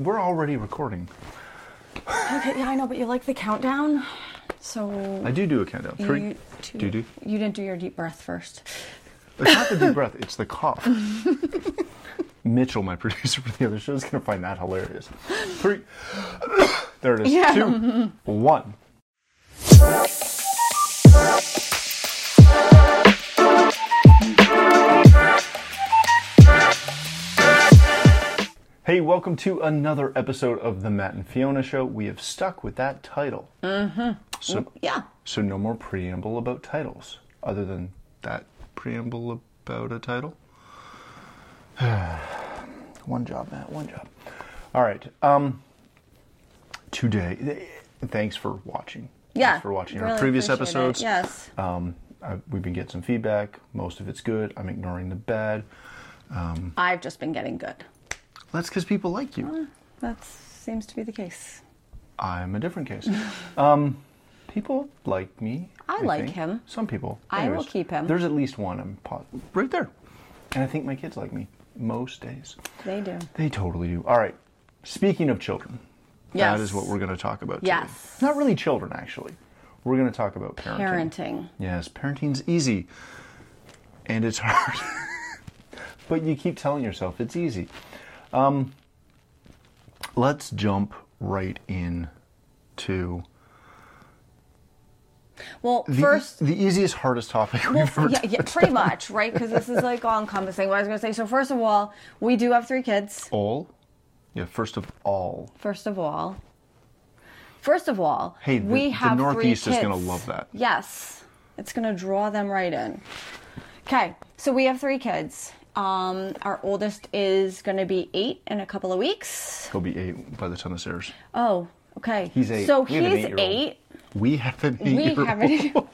We're already recording. Okay, yeah, I know, but you like the countdown, so I do do a countdown. Three, you, two, do do? You didn't do your deep breath first. It's not the deep breath, it's the cough. Mitchell, my producer for the other show, is going to find that hilarious. Three. there it is. Yeah. Two. One. Hey, welcome to another episode of the Matt and Fiona Show. We have stuck with that title. Mm-hmm. So, Yeah. so no more preamble about titles, other than that preamble about a title. one job, Matt. One job. All right. Um. Today, thanks for watching. Yeah. Thanks for watching our previous appreciate it. episodes. Yes. Um, I, we've been getting some feedback. Most of it's good. I'm ignoring the bad. I've just been getting good. That's because people like you. That seems to be the case. I'm a different case. um, people like me. I like think. him. Some people. I will keep him. There's at least one. I'm right there, and I think my kids like me most days. They do. They totally do. All right. Speaking of children, Yes. that is what we're going to talk about. Today. Yes. Not really children, actually. We're going to talk about parenting. Parenting. Yes, parenting's easy, and it's hard. but you keep telling yourself it's easy. Um, let's jump right in to Well, the, first, the easiest, hardest topic well, we've ever yeah, yeah, pretty much, right? Because this is like all encompassing. What I was going to say. So, first of all, we do have three kids. All? Yeah, first of all. First of all, first of all, Hey, the- we have the Northeast is gonna love that. Yes, it's gonna draw them right in. Okay, so we have three kids. Um, our oldest is gonna be eight in a couple of weeks. He'll be eight by the time this airs. Oh, okay. He's eight. So We have an he's eight-year-old. We have an eight-year-old.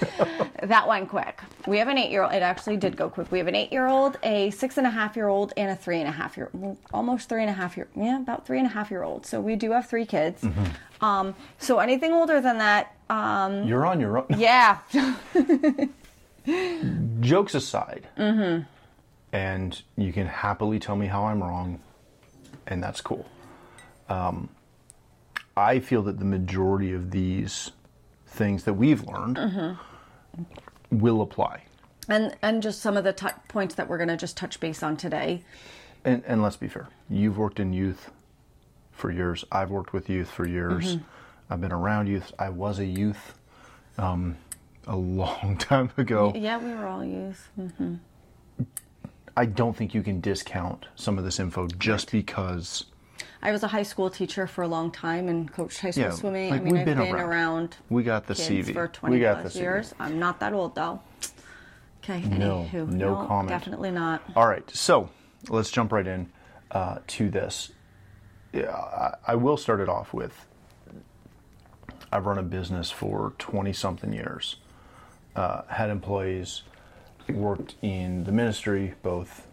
have an That went quick. We have an eight-year-old. It actually did go quick. We have an eight-year-old, a six and a half-year-old, and a three and a half year, well, almost three and a half year, yeah, about three and a half year old. So we do have three kids. Mm-hmm. Um, so anything older than that, um, You're on your own. yeah, Jokes aside, mm-hmm. And you can happily tell me how I'm wrong, and that's cool. Um, I feel that the majority of these things that we've learned Mm-hmm. will apply. and and just some of the tou points that we're gonna just touch base on today. And, and let's be fair, you've worked in youth for years. I've worked with youth for years. I've been around youth. I was a youth um, a long time ago. Yeah, we were all youth. Mm. I don't think you can discount some of this info just because I was a high school teacher for a long time and coached high school Yeah, swimming. like, I mean, we've I've been been, around. around we got the CV. for 20 we got plus the CV. years. I'm not that old though. Okay, No, anywho, no comment. Definitely not. All right, so let's jump right in uh, to this. Yeah, I, I will start it off with I've run a business for 20 something years, uh, had employees, worked in the ministry, both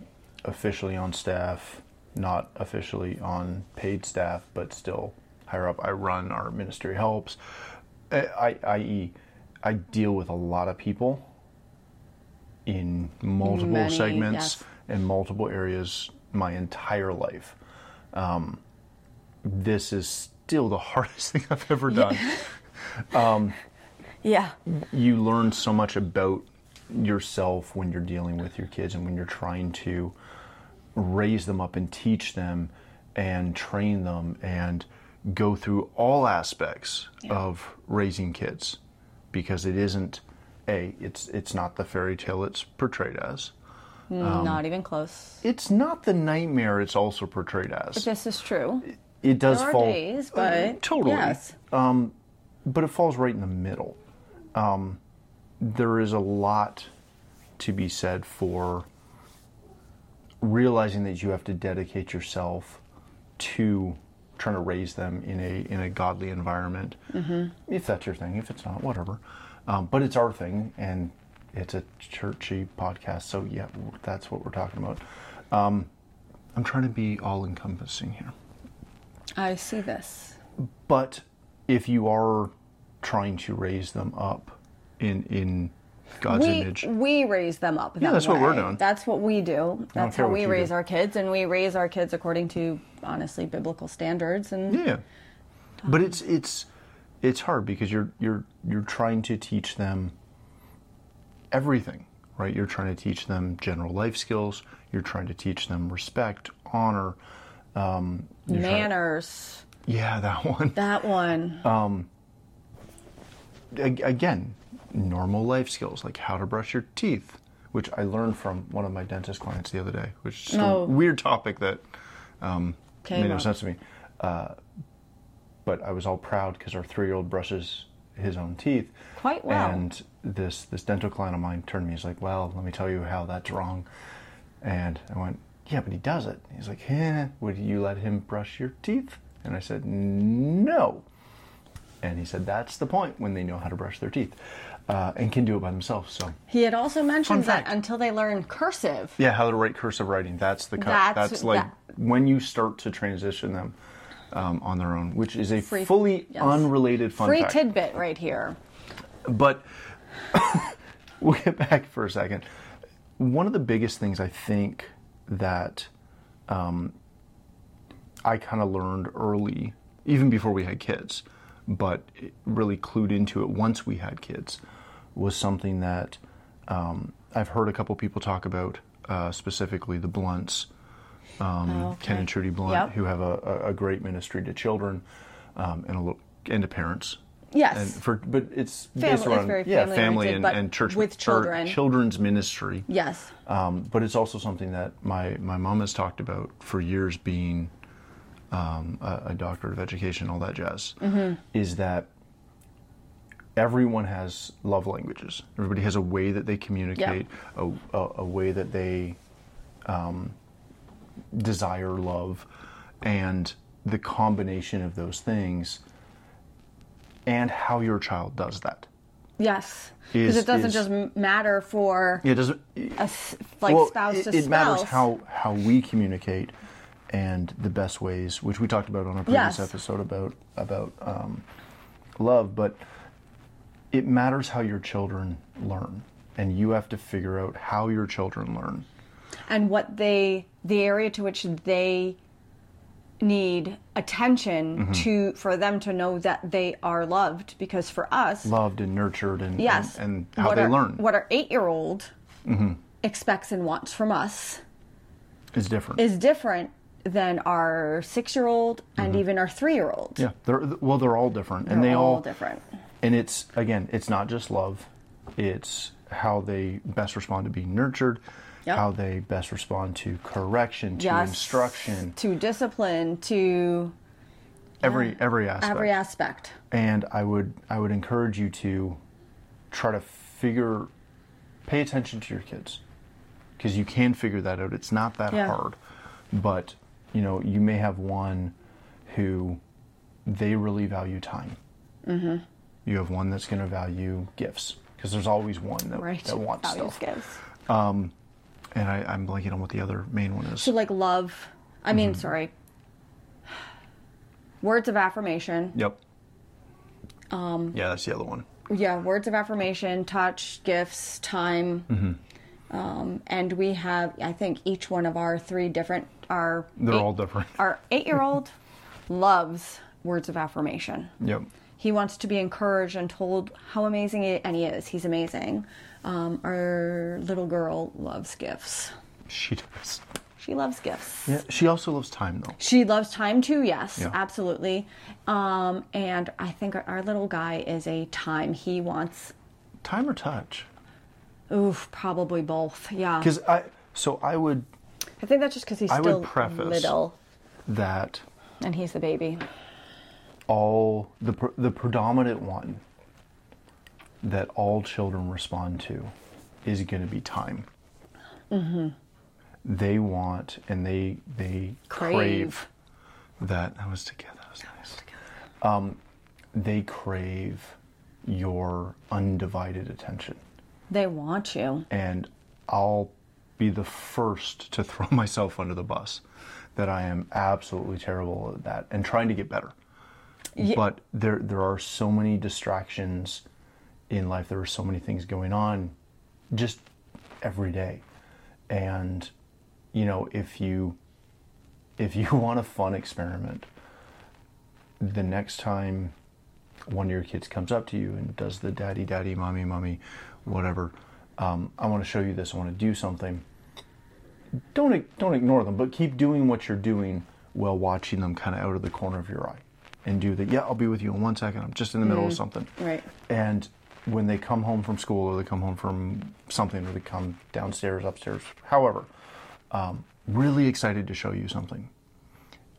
officially on staff, not officially on paid staff, but still higher up. I run our ministry helps, I- I- i.e., I deal with a lot of people in multiple Many, segments yes. and multiple areas my entire life. Um, this is still the hardest thing I've ever done. Yeah. You learn so much about yourself when you're dealing with your kids and when you're trying to raise them up and teach them and train them and go through all aspects of raising kids because it isn't a it's it's not the fairy tale it's portrayed as Um, not even close. it's not the nightmare it's also portrayed as This is true. it does There fall days, but Uh, totally yes. but it falls right in the middle. Um, there is a lot to be said for realizing that you have to dedicate yourself to trying to raise them in a in a godly environment. Mm-hmm. If that's your thing, if it's not, whatever. Um, but it's our thing, and it's a churchy podcast, so yeah, that's what we're talking about. Um, I'm trying to be all encompassing here. I see this. But if you are trying to raise them up in in God's we, image. We raise them up. Yeah, that that's what we're way. doing. That's what we do. That's how we raise do. our kids, and we raise our kids according to honestly biblical standards. And Yeah, but it's it's it's hard because you're you're you're trying to teach them everything, right? You're trying to teach them general life skills. You're trying to teach them respect, honor. Um, manners. yeah, that one. That one. Um, again, normal life skills like how to brush your teeth, which I learned from one of my dentist clients the other day, which is Oh. a weird topic that um, made no sense to me. Uh, but I was all proud because our three-year-old brushes his own teeth Quite well. And this this dental client of mine turned to me. He's like, "Well, let me tell you how that's wrong." And I went, "Yeah, but he does it." He's like, "Eh, would you let him brush your teeth?" And I said, "No." And he said, "That's the point when they know how to brush their teeth uh, and can do it by themselves." So, he had also mentioned that until they learn cursive. yeah, how to write cursive writing. That's the cut. That's- That's, like that- when you start to transition them um, on their own, which is a Free- fully yes. unrelated fun Free fact. tidbit right here. But we'll get back for a second. One of the biggest things I think that um, I kind of learned early, even before we had kids, but really clued into it once we had kids, was something that um, I've heard a couple people talk about, uh, specifically the Blunts, um, Oh, okay. Ken and Trudy Blunt, Yep. who have a, a, great ministry to children um, and a little, and to parents. Yes. And for, but it's Family- based it's around very yeah, family family and, and church with children. children's ministry. Yes. Um, but it's also something that my, my mom has talked about for years being um, a, a doctorate of education, all that jazz, Mm-hmm. is that everyone has love languages. Everybody has a way that they communicate, a, a, a way that they um, desire love, and the combination of those things and how your child does that. Yes. Because it doesn't is- just matter for It doesn't. a s- like well, spouse it, to it spouse. matters how how we communicate and the best ways, which we talked about on a previous Yes. episode about about um, love. But it matters how your children learn, and you have to figure out how your children learn. and what they the area to which they need attention Mm-hmm. to for them to know that they are loved because for us Loved and nurtured, and yes and, and how what they our, learn Mm-hmm. what our 8-year-old expects and wants from us is different. is different than our 6-year-old and even our 3-year-old Mm-hmm. yeah, they're well, they're all different, They're and they all all different And it's again, it's not just love; it's how they best respond to being nurtured, Yep. how they best respond to correction, to Yes. instruction, to discipline to every every aspect. every aspect and I would I would encourage you to try to figure, pay attention to your kids, because you can figure that out. It's not that Yeah. hard, but you know you may have one who they really value time. Mm-hmm. You have one that's going to value gifts because there's always one that, right that wants values stuff. gifts And I, I'm blanking on what the other main one is. to like love i Mm-hmm. mean sorry words of affirmation Yep. Um, yeah, that's the other one. yeah words of affirmation touch gifts time Mm-hmm. Um, and we have i think each one of our three different our They're eight- all different. our eight-year-old loves words of affirmation Yep. he wants to be encouraged and told how amazing he, and he is he's amazing um, our little girl loves gifts She does. she loves gifts Yeah. She also loves time though. She loves time too, yes, Yeah. absolutely. Um, and I think our, our little guy is a time. He wants, Time or touch? Oof, probably both. Yeah. Because I so I would I think that's just because he's I would still preface- little that and he's the baby. all the the predominant one that all children respond to is going to be time. Mm-hmm. They want and they they Crave. crave, that. That was together. That was nice. Um, they crave your undivided attention, They want you. and I'll be the first to throw myself under the bus that I am absolutely terrible at that and trying to get better. Yeah. But there there are so many distractions in life. There are so many things going on just every day. And you know, if you if you want a fun experiment, the next time one of your kids comes up to you and does the daddy, daddy, mommy, mommy, whatever, um, I want to show you this. I want to do something. Don't don't ignore them, but keep doing what you're doing while watching them kind of out of the corner of your eye, and do the yeah. I'll be with you in one second. I'm just in the middle of something. Right. And when they come home from school or they come home from something or they come downstairs, upstairs, however, um, really excited to show you something.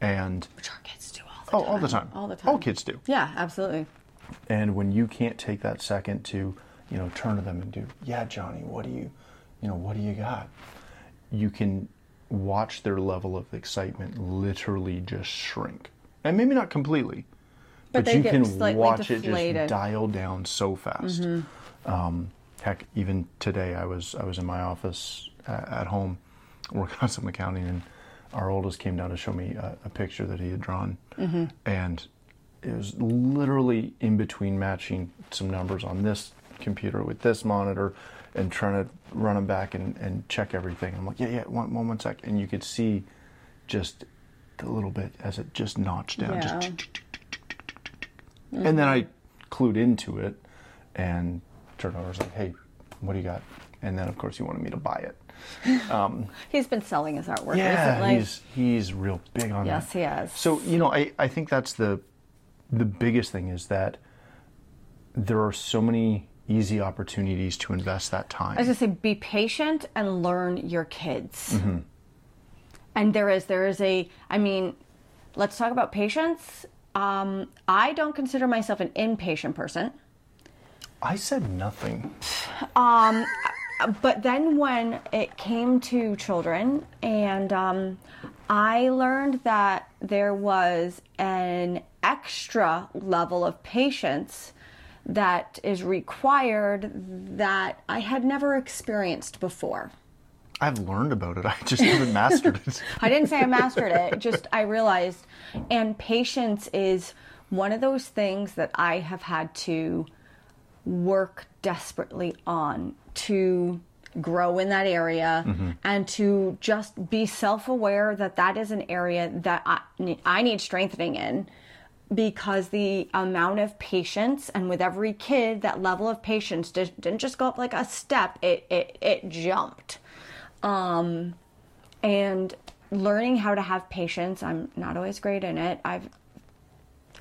And Which our kids do all the oh, time. all the time, All the time. all kids do. Yeah, absolutely. And when you can't take that second to, you know, turn to them and do, yeah, Johnny, what do you, you know, what do you got? You can watch their level of excitement literally just shrink, and maybe not completely, But but, you can watch it deflated. Mm-hmm. just dial down so fast. Um, heck, even today, I was I was in my office uh, at home working on some accounting, and our oldest came down to show me a, a picture that he had drawn, Mm-hmm. and it was literally in between matching some numbers on this computer with this monitor and trying to run them back and, and check everything. I'm like, yeah, yeah, one, one, one sec. And you could see just a little bit as it just notched down. Yeah. Just tick. And then mm-hmm. I clued into it and turned over and was like, hey, what do you got? And then, of course, he wanted me to buy it. Um, he's been selling his artwork Yeah, recently. he's he's real big on Yes, that. Yes, he has. So you know, I I think that's the the biggest thing is that there are so many easy opportunities to invest that time. I was gonna say, be patient and learn your kids. Mm-hmm. And there is, there is a, I mean, let's talk about patience. Um, I don't consider myself an impatient person. I said nothing. Um, but then when it came to children and um, i learned that there was an extra level of patience that is required that i had never experienced before I've learned about it. I just haven't mastered it. I didn't say I mastered it, just I realized. And patience is one of those things that I have had to work desperately on to grow in that area mm-hmm. and to just be self aware that that is an area that I, I need strengthening in because the amount of patience and with every kid that level of patience just, didn't just go up like a step it it, it jumped. Um, and learning how to have patience i'm not always great in it. I've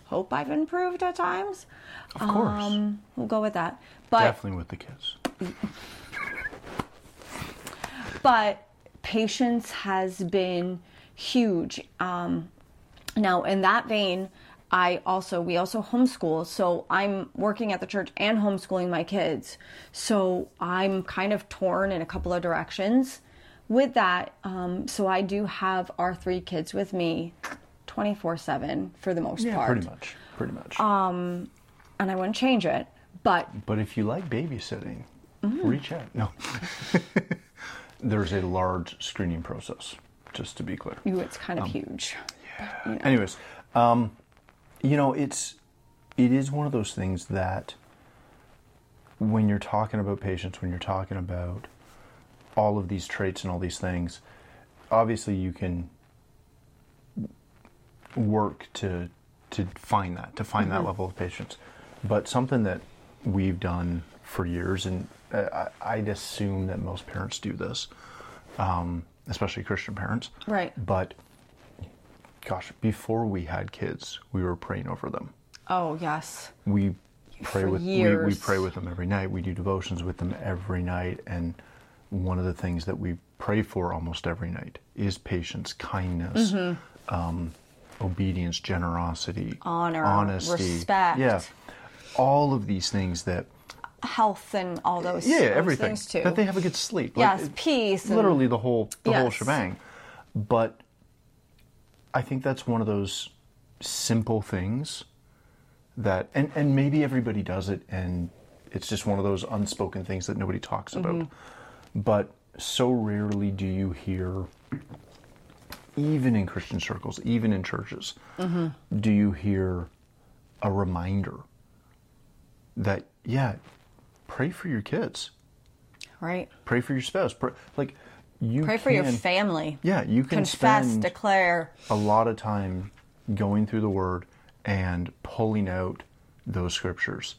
hope i've improved at times. Of course, um, we'll go with that. But definitely with the kids. but patience has been huge. Um, now, in that vein, I also we also homeschool, so I'm working at the church and homeschooling my kids. So I'm kind of torn in a couple of directions with that. Um, so I do have our three kids with me, 24 seven for the most Yeah, part, pretty much, pretty much. Um, and I wouldn't change it. But but if you like babysitting, Mm-hmm. reach out. No, there's a large screening process. Just to be clear. ooh, it's kind of huge. Yeah. Anyways, um, you know, it's it is one of those things that when you're talking about patience, when you're talking about all of these traits and all these things, obviously you can work to to find that, to find that level of patience. But something that we've done for years, and I, I'd assume that most parents do this, um, especially Christian parents. Right. But gosh, before we had kids, we were praying over them. Oh yes. We pray For with we, we pray with them every night. We do devotions with them every night, and one of the things that we pray for almost every night is patience, kindness, Mm-hmm. um, obedience, generosity, Honor, honesty, respect. Yeah, all of these things that health and all those yeah, those everything things too. that they have a good sleep. Yes, it- peace and- literally the whole the whole shebang. But I think that's one of those simple things that, and and maybe everybody does it, and it's just one of those unspoken things that nobody talks about. Mm-hmm. But so rarely do you hear, even in Christian circles, even in churches, Mm-hmm. do you hear a reminder that yeah, pray for your kids Right. Pray for your spouse. Pray, like you Pray for your family. Yeah, you can Confess, spend declare. a lot of time going through the Word and pulling out those scriptures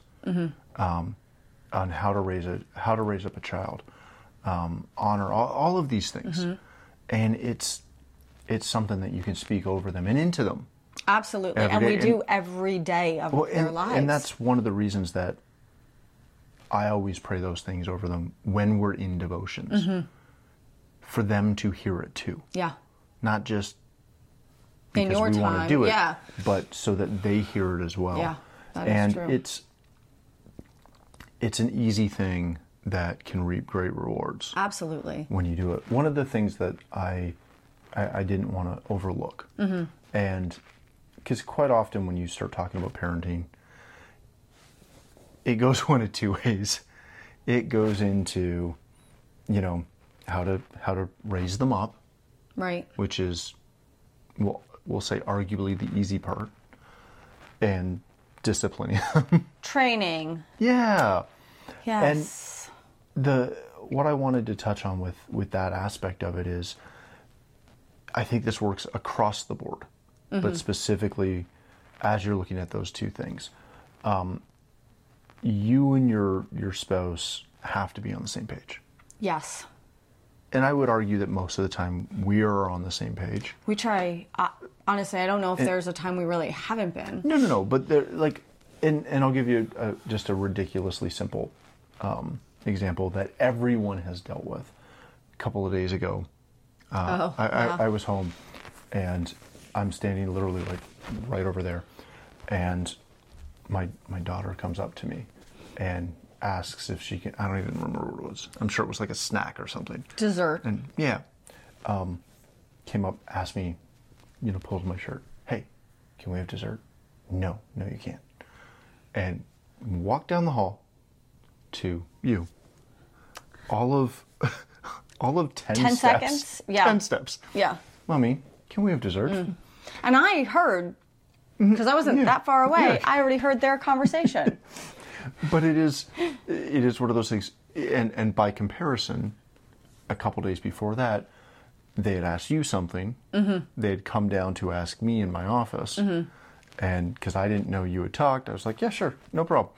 um, on how to raise a how to raise up a child, um, honor all, all of these things, and it's it's something that you can speak over them and into them. Absolutely. And day. we And- do every day of Well, their and, lives. and that's one of the reasons that I always pray those things over them when we're in devotions, Mm-hmm. For them to hear it too, yeah. not just In because your we want to do it, yeah. but so that they hear it as well. Yeah, that is and true. it's it's an easy thing that can reap great rewards Absolutely. when you do it. One of the things that I I, I didn't want to overlook, Mm-hmm. and because quite often when you start talking about parenting, it goes one of two ways. It goes into, you know, how to how to raise them up, Right. which is, we'll, we'll say arguably the easy part, and disciplining them. Training. yeah. Yes. the what I wanted to touch on with with that aspect of it is I think this works across the board, but specifically as you're looking at those two things, um, you and your your spouse have to be on the same page. yes. And I would argue that most of the time we are on the same page. We try. Uh, honestly, I don't know if there's a time we really haven't been. No, no, no. But they're like, and and I'll give you a, just a ridiculously simple um, example that everyone has dealt with. A couple of days ago, uh, Oh, I, wow. I, I was home, and I'm standing literally like right over there, and my my daughter comes up to me, and asks if she can. I don't even remember what it was. I'm sure it was like a snack or something. Dessert. And yeah, um, came up, asked me, you know, pulled my shirt. Hey, can we have dessert? No, no, you can't. And walked down the hall to you. All of, all of ten, 10 steps. seconds? Yeah. ten steps. Yeah. Mommy, can we have dessert? And I heard, because I wasn't Yeah. that far away, Yeah. I already heard their conversation. But it is, it is one of those things. And and by comparison, a couple days before that, they had asked you something. Mm-hmm. They had come down to ask me in my office, and because I didn't know you had talked, I was like, "Yeah, sure, no problem."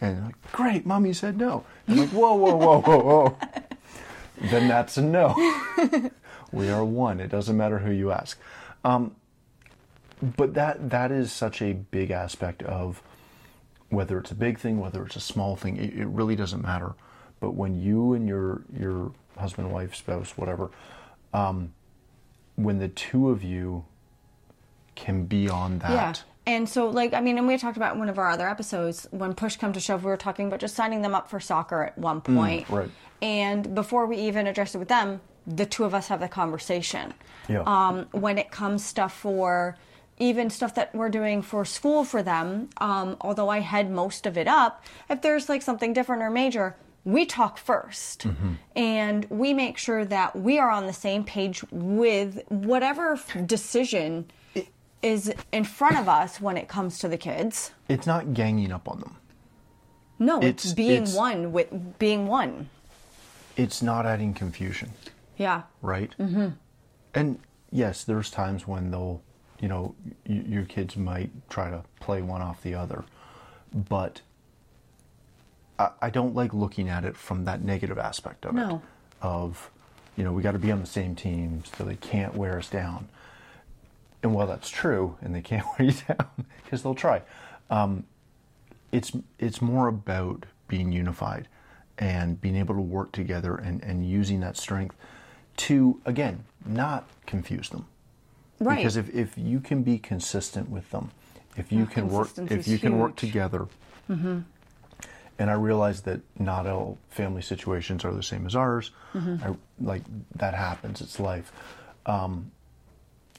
And they're like, "Great, mommy said no." I'm like, "Whoa, whoa, whoa, whoa, whoa." then that's a no. we are one. It doesn't matter who you ask. Um, but that that is such a big aspect of whether it's a big thing, whether it's a small thing, it, it really doesn't matter. But when you and your your husband, wife, spouse, whatever, um, when the two of you can be on that, Yeah. And so, like, I mean, and we talked about in one of our other episodes, when push come to shove, we were talking about just signing them up for soccer at one point. Mm, right. And before we even addressed it with them, the two of us have the conversation. Yeah. Um, when it comes stuff for even stuff that we're doing for school for them, um, although I head most of it up, if there's like something different or major, we talk 1st Mm-hmm. and we make sure that we are on the same page with whatever decision is in front of us when it comes to the kids. it's not ganging up on them. No, it's, It's- being it's- one with being one. It's not adding confusion. Yeah. right? Mm-hmm. And yes, there's times when they'll, you know, y- your kids might try to play one off the other, but I, I don't like looking at it from that negative aspect of it. Of, you know, we got to be on the same team so they can't wear us down. And while that's true, and they can't wear you down because they'll try, um, it's it's more about being unified and being able to work together and, and using that strength to again not confuse them Right. because if, if you can be consistent with them if you Yeah, can work if you can work huge. together and i realize that not all family situations are the same as ours I, like that happens it's life um,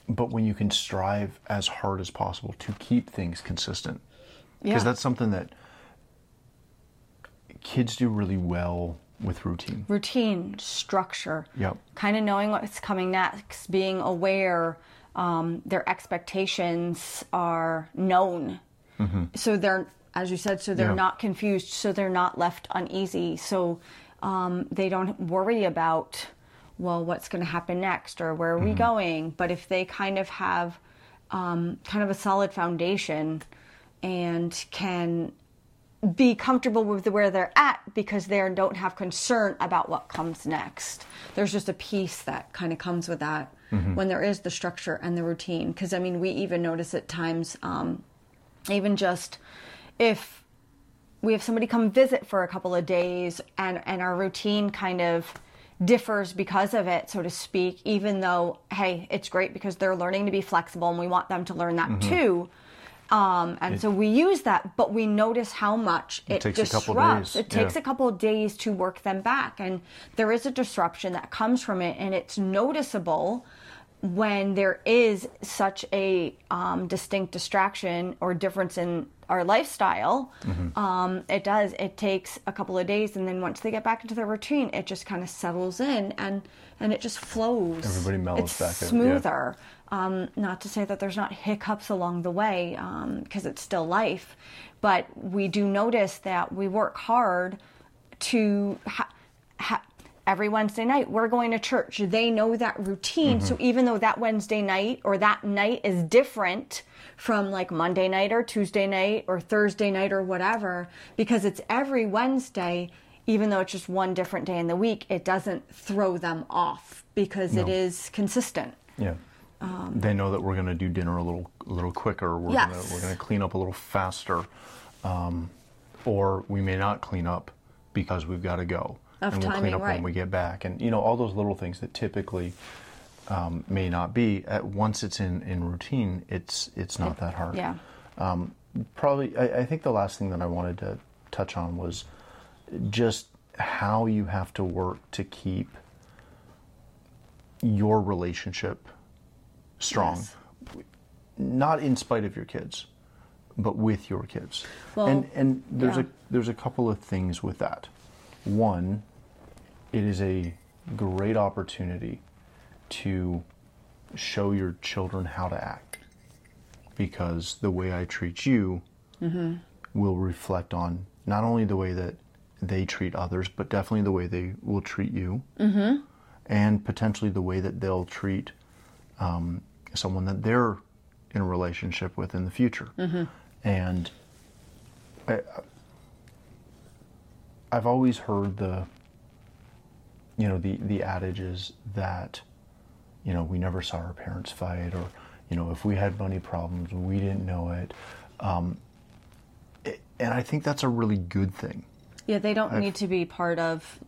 but when you can strive as hard as possible to keep things consistent because Yeah. that's something that kids do really well with routine routine, structure. Yep. Kind of knowing what's coming next, being aware. Um, their expectations are known, so they're, as you said, so they're Yeah. not confused, so they're not left uneasy. So Um, they don't worry about, well, what's going to happen next or where are we going? But if they kind of have um, kind of a solid foundation and can be comfortable with where they're at because they don't have concern about what comes next. There's just a peace that kind of comes with that when there is the structure and the routine. Because I mean, we even notice at times, um, even just if we have somebody come visit for a couple of days and and our routine kind of differs because of it so to speak even though hey it's great because they're learning to be flexible and we want them to learn that Mm-hmm. too um, and so we use that but we notice how much it, takes a disrupts it takes yeah. a couple of days to work them back and there is a disruption that comes from it and it's noticeable when there is such a um, distinct distraction or difference in our lifestyle, Mm-hmm. um, it does. It takes a couple of days, and then once they get back into their routine, it just kind of settles in, and and it just flows. Everybody mellows it's back in, yeah. smoother. Um, not to say that there's not hiccups along the way, because it's still life, but we do notice that we work hard to ha- ha- every Wednesday night we're going to church. They know that routine. So even though that Wednesday night or that night is different from like Monday night or Tuesday night or Thursday night or whatever, because it's every Wednesday, even though it's just one different day in the week, it doesn't throw them off because it No. is consistent. Yeah. they know that we're going to do dinner a little a little quicker. We're Yes. going to we're going to clean up a little faster, um, or we may not clean up because we've got to go, Of and we'll timing, clean up right. when we get back. And you know all those little things that typically um, may not be. At once it's in in routine, it's it's not that hard. Yeah. Probably, I, I think the last thing that I wanted to touch on was just how you have to work to keep your relationship strong. Yes. Not in spite of your kids, but with your kids. Well, and and there's yeah. a there's a couple of things with that. One, it is a great opportunity to show your children how to act because the way I treat you Mm-hmm. will reflect on not only the way that they treat others, but definitely the way they will treat you, mm-hmm. and potentially the way that they'll treat um, someone that they're in a relationship with in the future. And I, I've always heard the, you know, the the adage is that, you know, we never saw our parents fight, or, you know, if we had money problems, we didn't know it. Um, it- and I think that's a really good thing. Yeah, they don't need to be part of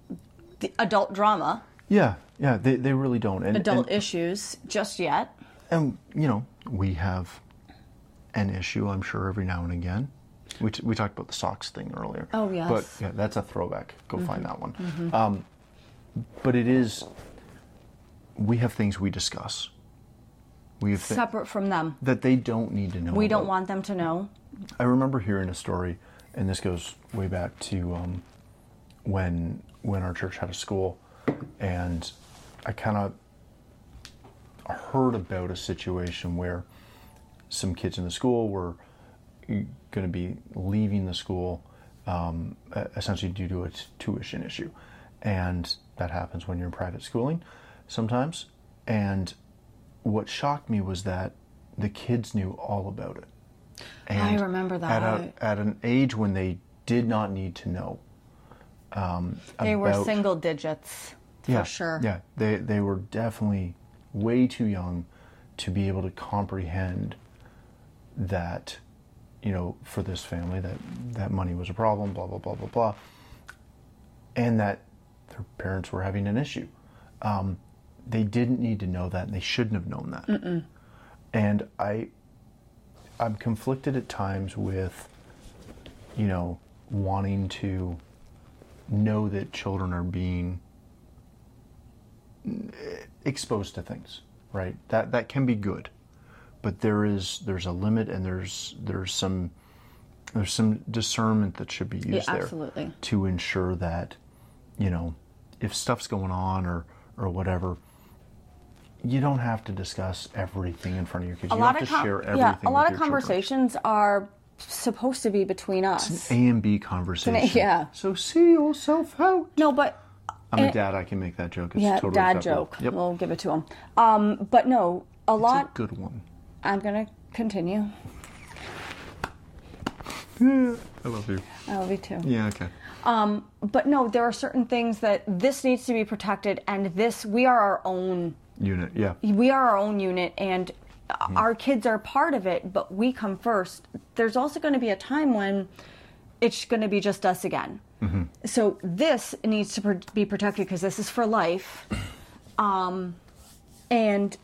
the adult drama, Yeah, yeah, they, they really don't. And, adult and, issues just yet. and you know, we have an issue, I'm sure, every now and again. We, t- we talked about the socks thing earlier. Oh, yes. Mm-hmm. But yeah, that's a throwback. Go find that one. Um, but it is, we have things we discuss. We have thi- Separate from them. that they don't need to know. We don't about. want them to know. I remember hearing a story, and this goes way back to um, when when our church had a school, and I kind of heard about a situation where some kids in the school were going to be leaving the school um, essentially due to a t- tuition issue, and that happens when you're in private schooling sometimes. And what shocked me was that the kids knew all about it. And I remember At, that. a, at an age when they did not need to know. Um, They were single digits, for yeah, sure. Yeah, they they were definitely way too young to be able to comprehend that, you know, for this family that that money was a problem, blah blah blah blah blah, and that their parents were having an issue. Um, they didn't need to know that, and they shouldn't have known that. And I, I'm conflicted at times with, you know, wanting to know that children are being exposed to things, right? That that can be good, but there is there's a limit and there's there's some there's some discernment that should be used there absolutely. to ensure that you know if stuff's going on or or whatever. You don't have to discuss everything in front of your kids. A you lot have to com- share everything. yeah, a lot of your children. conversations are supposed to be between us. It's an A and B conversation. yeah. So see yourself out. No, but I'm a dad. I can make that joke. It's yeah, totally dad acceptable. joke. Yep. We'll give it to him. Um, but no, a It's lot. a good one. I'm gonna continue. I love you. I love you too. Yeah. Okay. Um, but no, there are certain things that this needs to be protected, and this we are our own. Unit. Yeah. We are our own unit, and mm-hmm. our kids are part of it. But we come first. There's also going to be a time when it's going to be just us again. Mm-hmm. So this needs to be protected because this is for life, um, and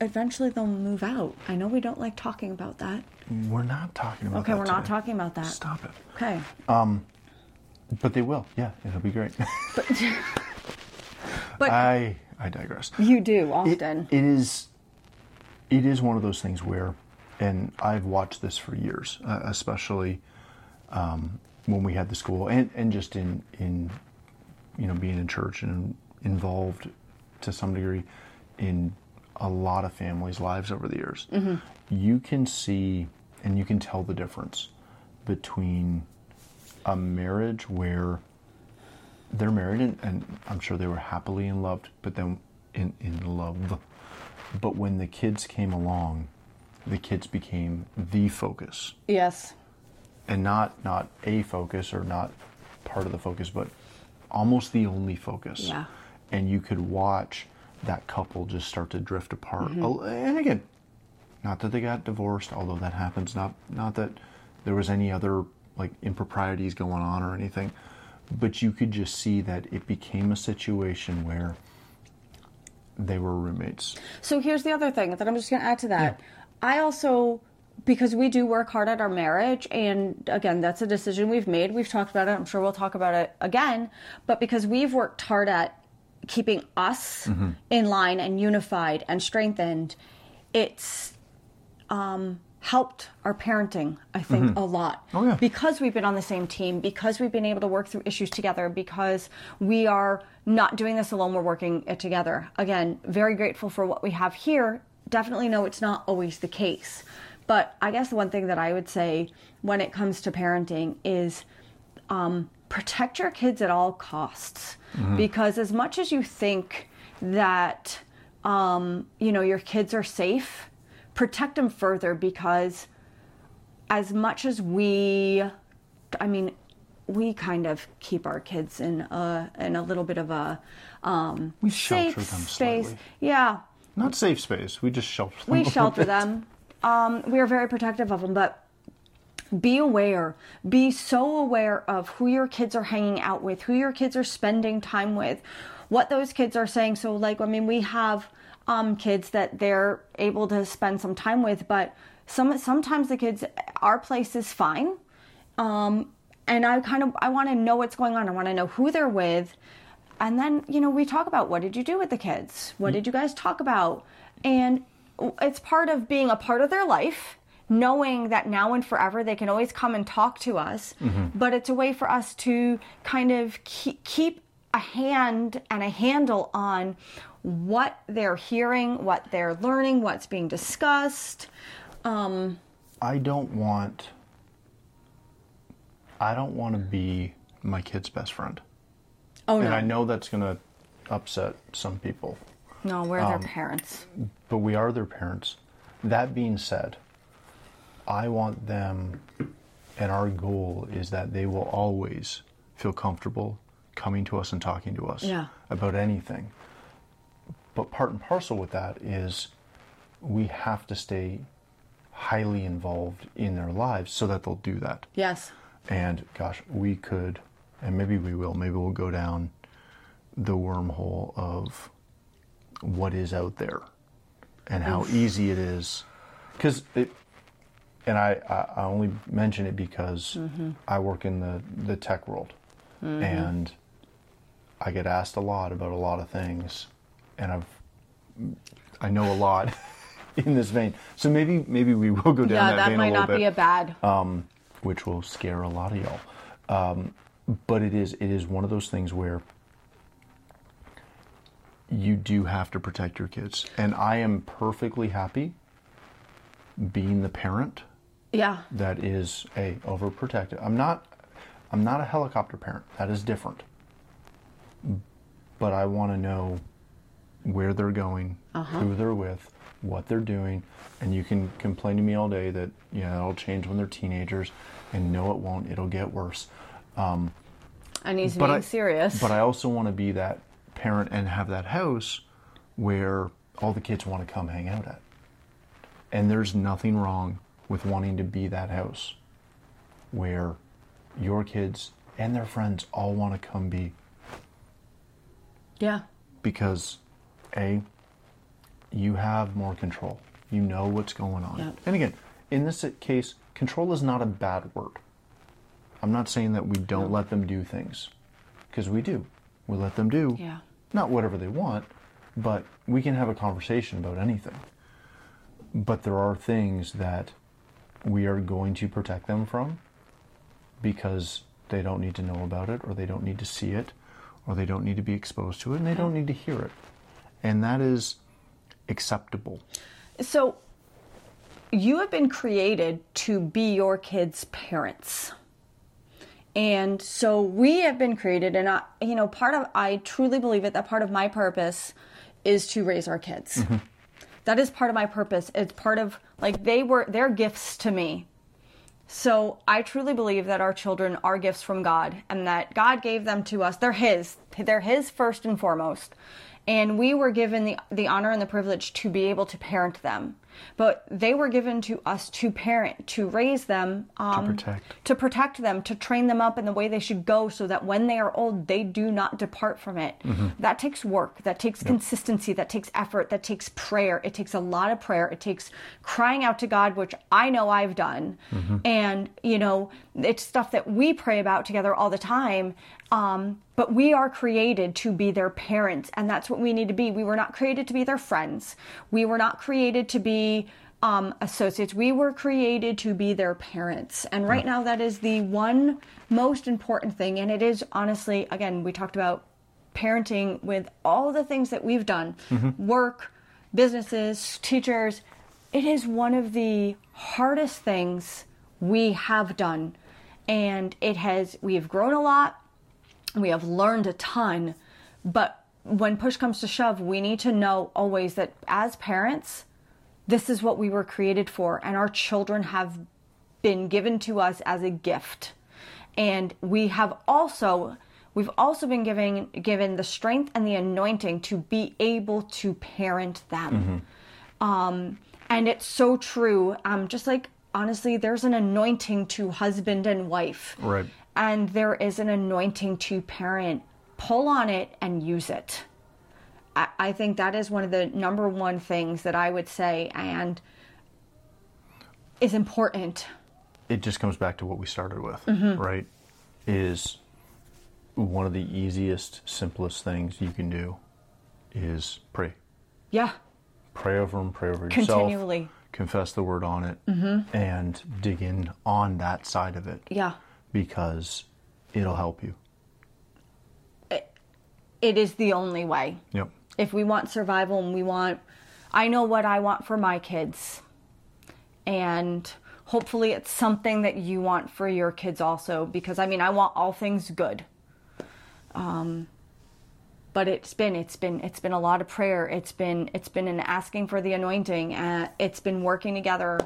eventually they'll move out. I know we don't like talking about that. We're not talking about. Okay, that Okay, we're not talking about that. Stop it. Okay. Um, But they will. Yeah, it'll be great. But I I digress. you do It- often. it is it is one of those things where and i've watched this for years uh, especially um, when we had the school and, and just in in you know being in church and involved to some degree in a lot of families lives over the years you can see and you can tell the difference between a marriage where they're married and, and I'm sure they were happily in love, but then in, in love. But when the kids came along, the kids became the focus yes. and not not a focus or not part of the focus, but almost the only focus. Yeah. And you could watch that couple just start to drift apart. Mm-hmm. And again, not that they got divorced, although that happens. Not not that there was any other like improprieties going on or anything, but you could just see that it became a situation where they were roommates. So here's the other thing that I'm just going to add to that. I also, because we do work hard at our marriage, and again, that's a decision we've made. We've talked about it. I'm sure we'll talk about it again. But because we've worked hard at keeping us in line and unified and strengthened, it's um, helped our parenting, I think, a lot. Oh, yeah. Because we've been on the same team, because we've been able to work through issues together, because we are not doing this alone, we're working it together. Again, very grateful for what we have here. Definitely know it's not always the case. But I guess the one thing that I would say when it comes to parenting is um, protect your kids at all costs. Because as much as you think that um, you know your kids are safe, protect them further because as much as we, I mean, we kind of keep our kids in a in a little bit of a um, We safe shelter them space. slightly. Yeah, Not safe space. We just shelter them. we shelter them. Um, we are very protective of them, but be aware. Be so aware of who your kids are hanging out with, who your kids are spending time with, what those kids are saying. So, like, I mean, we have um, kids that they're able to spend some time with, but some sometimes the kids, our place is fine. Um, and I kind of I want to know what's going on. I want to know who they're with, and then you know we talk about what did you do with the kids? What did you guys talk about? And it's part of being a part of their life, knowing that now and forever they can always come and talk to us. But it's a way for us to kind of keep, keep a hand and a handle on what they're hearing, what they're learning, what's being discussed. Um, I don't want. I don't want to be my kid's best friend, oh no, and I know that's going to upset some people. no, we're Um, their parents. but we are their parents. That being said, I want them, and our goal is that they will always feel comfortable coming to us and talking to us Yeah. about anything. But part and parcel with that is we have to stay highly involved in their lives so that they'll do that. Yes. And gosh, we could, and maybe we will, maybe we'll go down the wormhole of what is out there and how easy it is. Because it, and I, I only mention it because mm-hmm. I work in the, the tech world mm-hmm. and I get asked a lot about a lot of things and I've, I know a lot in this vein. So maybe, maybe we will go down Yeah, that, that vein a little bit. that might not be a bad. um, which will scare a lot of y'all. Um, but it is it is one of those things where you do have to protect your kids, and I am perfectly happy being the parent yeah. that is a overprotective. I'm not I'm not a helicopter parent. That is different. but I want to know where they're going, uh-huh. who they're with, what they're doing, and you can complain to me all day that yeah, it'll change when they're teenagers, and no, it won't. It'll get worse. Um, and he's But being I, serious. But I also want to be that parent and have that house where all the kids want to come hang out at. And there's nothing wrong with wanting to be that house where your kids and their friends all want to come be yeah. because a you have more control. You know what's going on. Yep. And again, in this case, control is not a bad word. I'm not saying that we don't let them do things because we do. We let them do Yeah. not whatever they want, but we can have a conversation about anything. But there are things that we are going to protect them from because they don't need to know about it or they don't need to see it or they don't need to be exposed to it and they don't need to hear it. And that is acceptable. So, you have been created to be your kids' parents. And so we have been created, and I, you know, part of, I truly believe it, that part of my purpose is to raise our kids. Mm-hmm. That is part of my purpose. It's part of, like, they were, they're gifts to me. So I truly believe that our children are gifts from God and that God gave them to us. They're His. They're His first and foremost. And we were given the, the honor and the privilege to be able to parent them. But they were given to us to parent, to raise them, um, protect. to protect them, to train them up in the way they should go so that when they are old, they do not depart from it. That takes work, that takes consistency, that takes effort, that takes prayer. It takes a lot of prayer. It takes crying out to God, which I know I've done. And, you know, it's stuff that we pray about together all the time. Um, but we are created to be their parents, and that's what we need to be. We were not created to be their friends. We were not created to be um, associates. We were created to be their parents. And right now, that is the one most important thing. And it is honestly, again, we talked about parenting with all the things that we've done work, businesses, teachers. It is one of the hardest things we have done. And it has, we have grown a lot, we have learned a ton, but when push comes to shove, we need to know always that as parents, this is what we were created for, and our children have been given to us as a gift. And we have also we've also been given given the strength and the anointing to be able to parent them. Um, and it's so true. Um, just like honestly, there's an anointing to husband and wife Right. And there is an anointing to parent. Pull on it and use it. I, I think that is one of the number one things that I would say and is important. it just comes back to what we started with, Mm-hmm. right? Is one of the easiest, simplest things you can do is pray. Yeah, Pray over them, pray over yourself. continually. Confess the word on it Mm-hmm. and dig in on that side of it Yeah. Because it'll help you. It, It is the only way. Yep. If we want survival and we want, I know what I want for my kids. And hopefully it's something that you want for your kids also because I mean, I want all things good. Um, but it's been it's been it's been a lot of prayer it's been it's been an asking for the anointing and it's been working together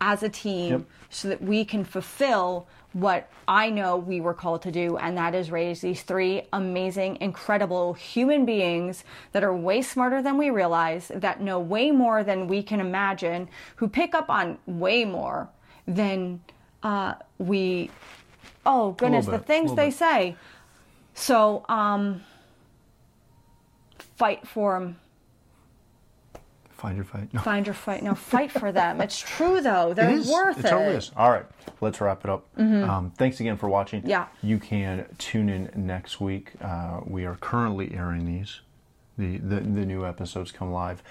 as a team Yep. so that we can fulfill what i know we were called to do and that is raise these three amazing incredible human beings that are way smarter than we realize that know way more than we can imagine who pick up on way more than uh, we oh goodness the bit, things they bit. say so um fight for them. Find your fight. No. Find your fight. No, fight for them. It's true though. They're It worth it. it. Mm-hmm. totally is. All right, let's wrap it up. Um, thanks again for watching. Yeah. You can tune in next week. Uh, we are currently airing these. The, the the new episodes come live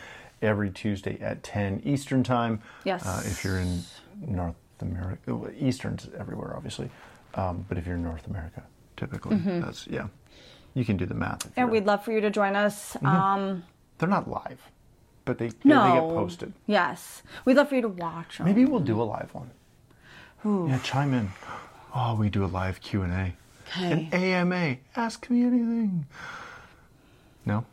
every Tuesday at 10 Eastern time. Yes. Uh, if you're in North America, Eastern's everywhere, obviously. Um, but if you're in North America, typically, that's yeah. You can do the math. And we'd love for you to join us. Mm-hmm. Um, They're not live, but they no. they get posted. Yes. We'd love for you to watch 'em. Maybe we'll do a live one. Yeah, chime in. Oh, we do a live Q and A, Okay. an AMA. Ask me anything. No,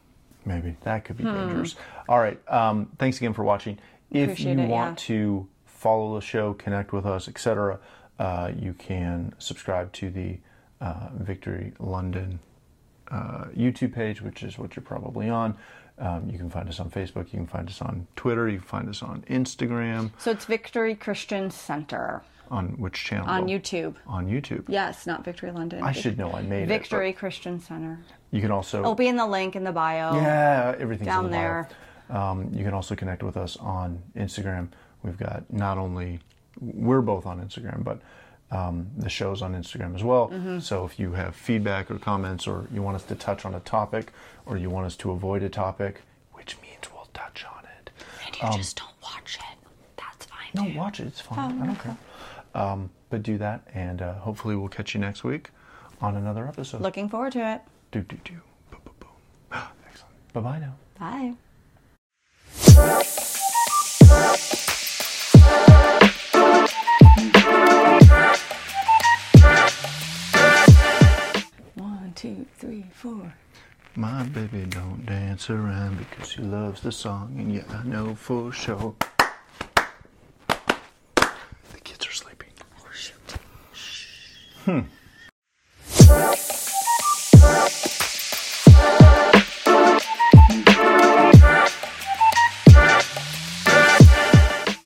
maybe that could be dangerous. All right. Um, thanks again for watching. If Hmm. Appreciate you it, want yeah. to follow the show, connect with us, etc., uh, you can subscribe to the uh, Victory London uh, YouTube page, which is what you're probably on. Um, you can find us on Facebook. You can find us on Twitter. You can find us on Instagram. So it's Victory Christian Center On which channel? on YouTube. On YouTube. Yes, not Victory London. I should know. I made it. Victory Christian Center. You can also. It'll be in the link in the bio. Yeah, everything's Down the there. Um, you can also connect with us on Instagram. We've got not only we're both on Instagram, but um, the show's on Instagram as well. Mm-hmm. So if you have feedback or comments, or you want us to touch on a topic, or you want us to avoid a topic, which means we'll touch on it. And you just don't watch it. That's fine. No, too. watch it. It's fine. Oh, I don't care. Um, but do that, and uh, hopefully we'll catch you next week on another episode. Looking forward to it. Do do do. Boom boom boom. Excellent. Bye bye now. Bye. Two, three, four. My baby don't dance around because she loves the song, and yeah, I know for sure. The kids are sleeping. Oh shoot. Hmm.